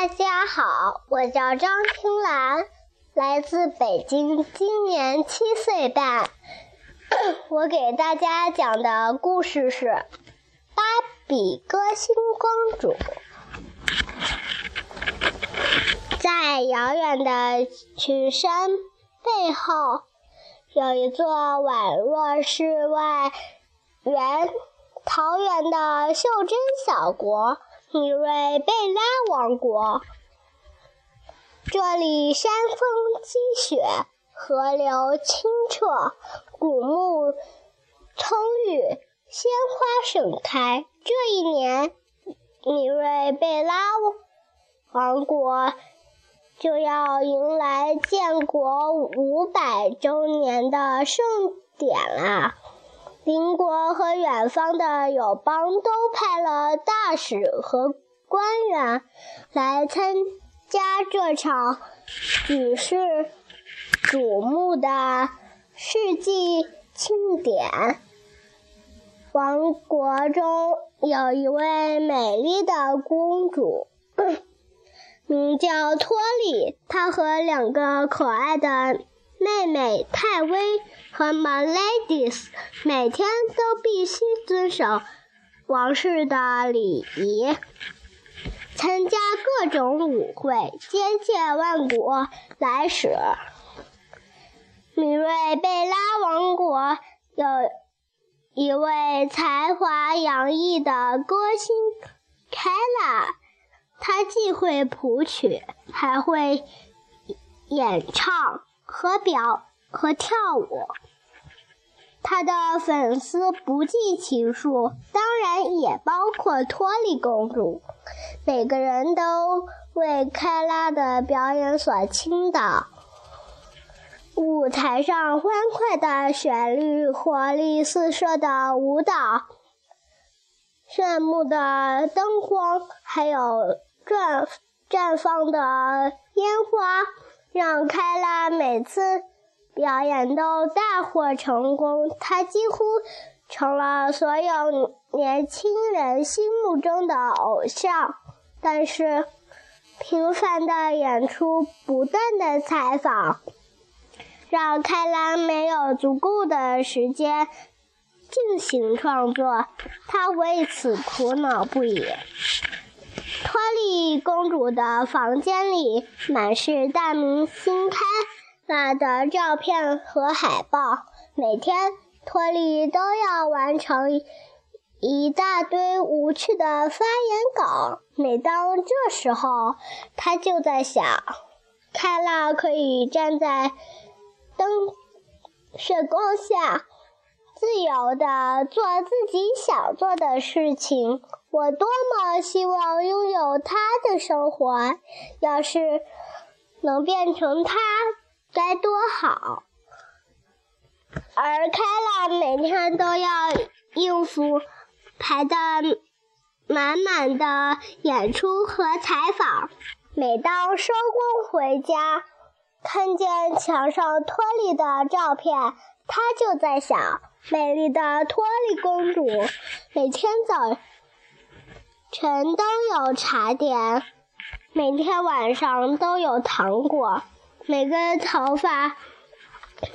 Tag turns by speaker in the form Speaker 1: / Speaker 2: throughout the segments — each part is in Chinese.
Speaker 1: 大家好，我叫张青兰，来自北京，今年七岁半。我给大家讲的故事是《芭比歌星公主》。在遥远的群山背后，有一座宛若世外园桃源的袖珍小国。米瑞贝拉王国，这里山峰积雪，河流清澈，古木葱郁，鲜花盛开。这一年，米瑞贝拉王国就要迎来建国五百周年的盛典啦！邻国和远方的友邦都派了大使和官员来参加这场举世瞩目的世纪庆典。王国中有一位美丽的公主，名叫托里，她和两个可爱的。妹妹泰薇和 My Ladies 每天都必须遵守王室的礼仪，参加各种舞会，接见万国来使。米瑞贝拉王国有一位才华洋溢的歌星凯拉，她既会谱曲，还会演唱。和表和跳舞，他的粉丝不计其数，当然也包括托利公主。每个人都为开拉的表演所倾倒。舞台上欢快的旋律，活力四射的舞蹈，炫目的灯光，还有绽绽放的烟花。让开拉每次表演都大获成功，她几乎成了所有年轻人心目中的偶像。但是，频繁的演出、不断的采访，让开拉没有足够的时间进行创作，她为此苦恼不已。托利公主的房间里满是大明星开拉的照片和海报。每天，托利都要完成一大堆无趣的发言稿。每当这时候，她就在想：开拉可以站在灯射光下。自由的做自己想做的事情，我多么希望拥有他的生活！要是能变成他，该多好！而开拉每天都要应付排的满满的演出和采访。每当收工回家，看见墙上托里的照片，他就在想。美丽的托莉公主每天早晨都有茶点，每天晚上都有糖果，每个头发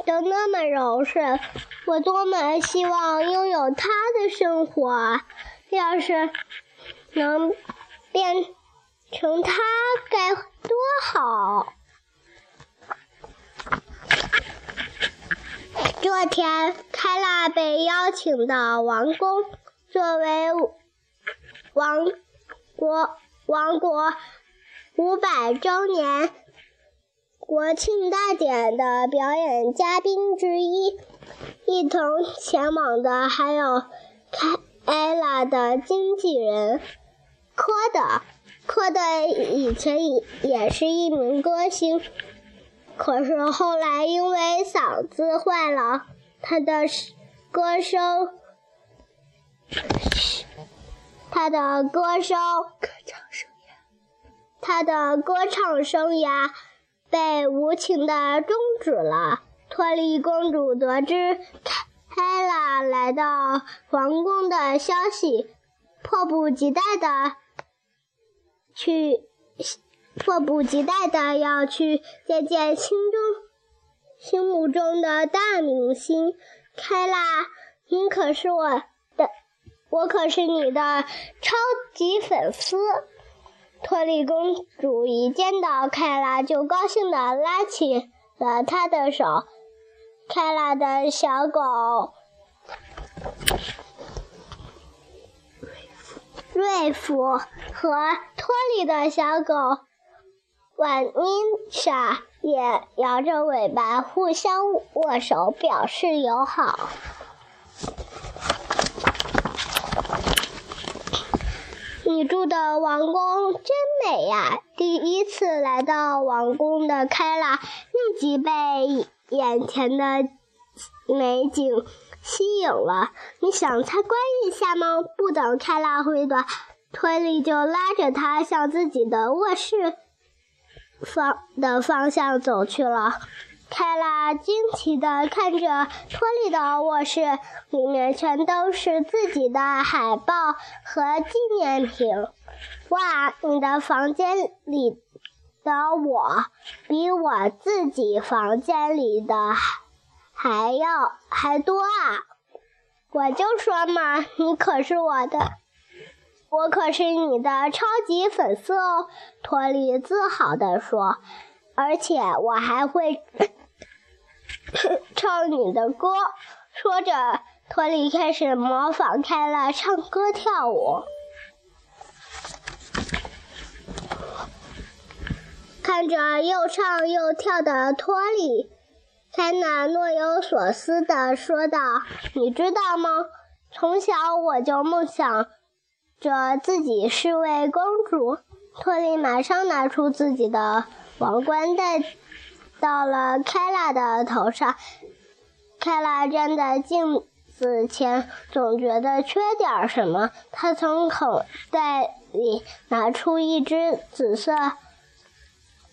Speaker 1: 都那么柔顺。我多么希望拥有他的生活！要是能变成他，该多好！这天，开拉被邀请到王宫，作为王国王国五百周年国庆大典的表演嘉宾之一。一同前往的还有开艾拉的经纪人科德。科德以前也是一名歌星。可是后来因为嗓子坏了，他的歌声，他的歌声，歌唱生涯，他的歌唱生涯被无情的终止了。托利公主得知凯拉来到皇宫的消息，迫不及待的去迫不及待的要去见见心中、心目中的大明星开拉。你可是我，我可是你的超级粉丝。托利公主一见到凯拉，就高兴地拉起了她的手。开拉的小狗瑞夫和托利的小狗晚妮莎也摇着尾巴，互相握手，表示友好。你住的王宫真美呀！第一次来到王宫的开拉立即被眼前的美景吸引了。你想参观一下吗？不等开拉回答，托利就拉着他向自己的卧室方的方向走去了。开拉惊奇地看着托利的卧室，里面全都是自己的海报和纪念品。哇，你的房间里的我比我自己房间里的还要还多啊！我就说嘛，你可是我的，我可是你的超级粉丝哦！托利自豪地说，而且我还会。唱你的歌，说着，托利开始模仿开了唱歌跳舞。看着又唱又跳的托利，开娜若有所思地说道：“你知道吗？从小我就梦想着自己是位公主。”托利马上拿出自己的王冠戴。到了开拉的头上，开拉站在镜子前，总觉得缺点什么。他从口袋里拿出一只紫色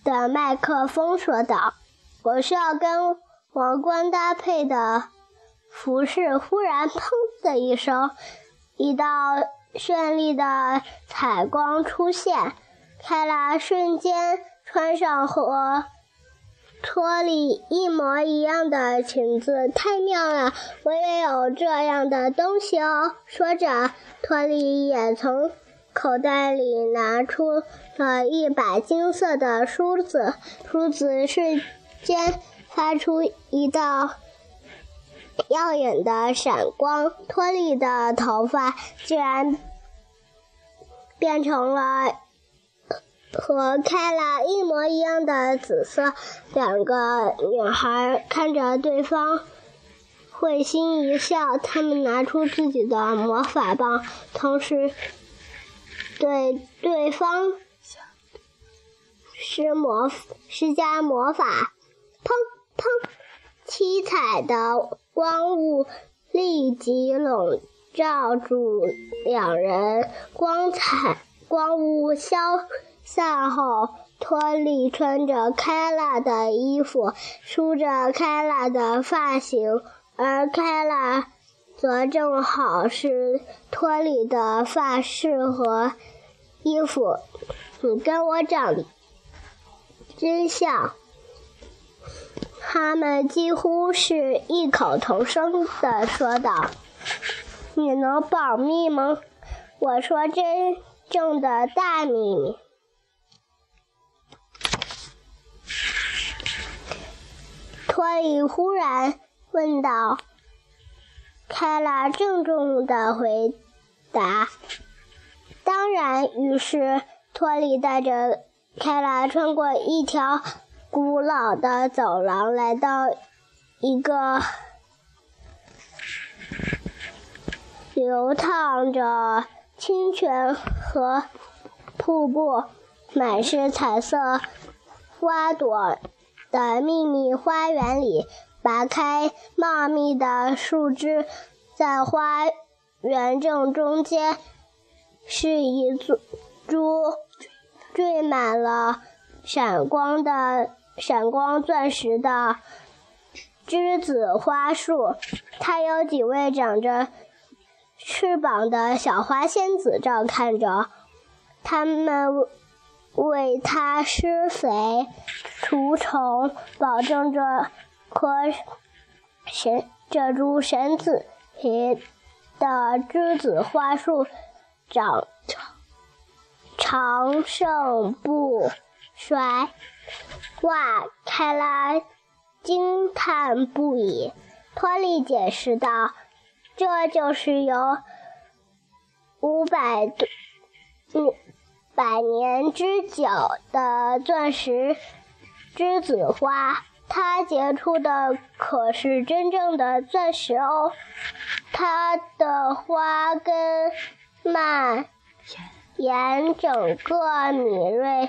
Speaker 1: 的麦克风，说道：“我需要跟王冠搭配的服饰。”忽然，砰的一声，一道绚丽的彩光出现，开拉瞬间穿上和。托里一模一样的裙子，太妙了！我也有这样的东西哦。说着，托里也从口袋里拿出了一把金色的梳子，梳子瞬间发出一道耀眼的闪光，托里的头发居然变成了。和开了一模一样的紫色，两个女孩看着对方，会心一笑。她们拿出自己的魔法棒，同时对对方施魔施加魔法。砰砰！七彩的光雾立即笼罩住两人，光彩光雾消。散后，托利穿着开拉的衣服，梳着开拉的发型，而开拉则正好是托利的发饰和衣服。你跟我长真像，他们几乎是异口同声的说道：“你能保密吗？”我说：“真正的大秘密。”托里忽然问道：“开拉郑重的回答：“当然。”于是托里带着开拉穿过一条古老的走廊，来到一个流淌着清泉和瀑布、满是彩色花朵。的秘密花园里，拔开茂密的树枝，在花园正中间是一株株缀满了闪光的闪光钻石的栀子花树。它有几位长着翅膀的小花仙子照看着，它们为它施肥、除虫，保证这棵神这株神子皮的栀子花树长长盛不衰。哇！开拉惊叹不已。托利解释道：“这就是由五百多百年之久的钻石栀子花，它结出的可是真正的钻石哦。它的花根蔓延整个米瑞。”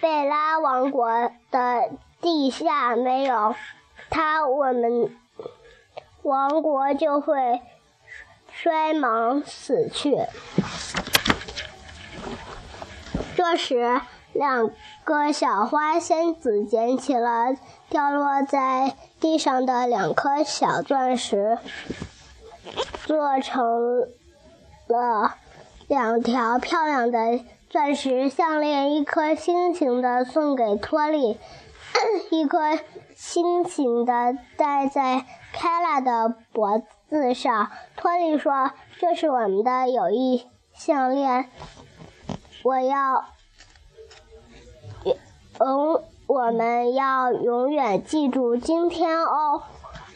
Speaker 1: 贝拉王国的地下没有它，我们王国就会衰亡死去。这时，两个小花仙子捡起了掉落在地上的两颗小钻石，做成了两条漂亮的。钻石项链，一颗心形的送给托利，一颗心形的戴在凯拉的脖子上。托利说：“这是我们的友谊项链，我要，嗯，我们要永远记住今天哦。”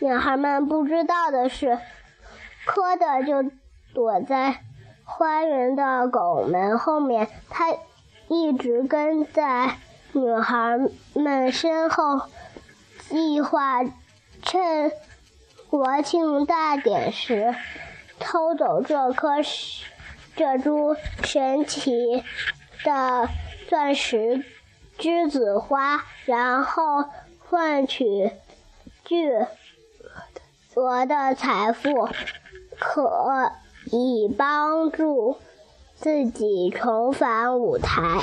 Speaker 1: 女孩们不知道的是，科德就躲在。花园的拱门后面，他一直跟在女孩们身后，计划趁国庆大典时偷走这颗这株神奇的钻石栀子花，然后换取巨额的财富。可。以帮助自己重返舞台。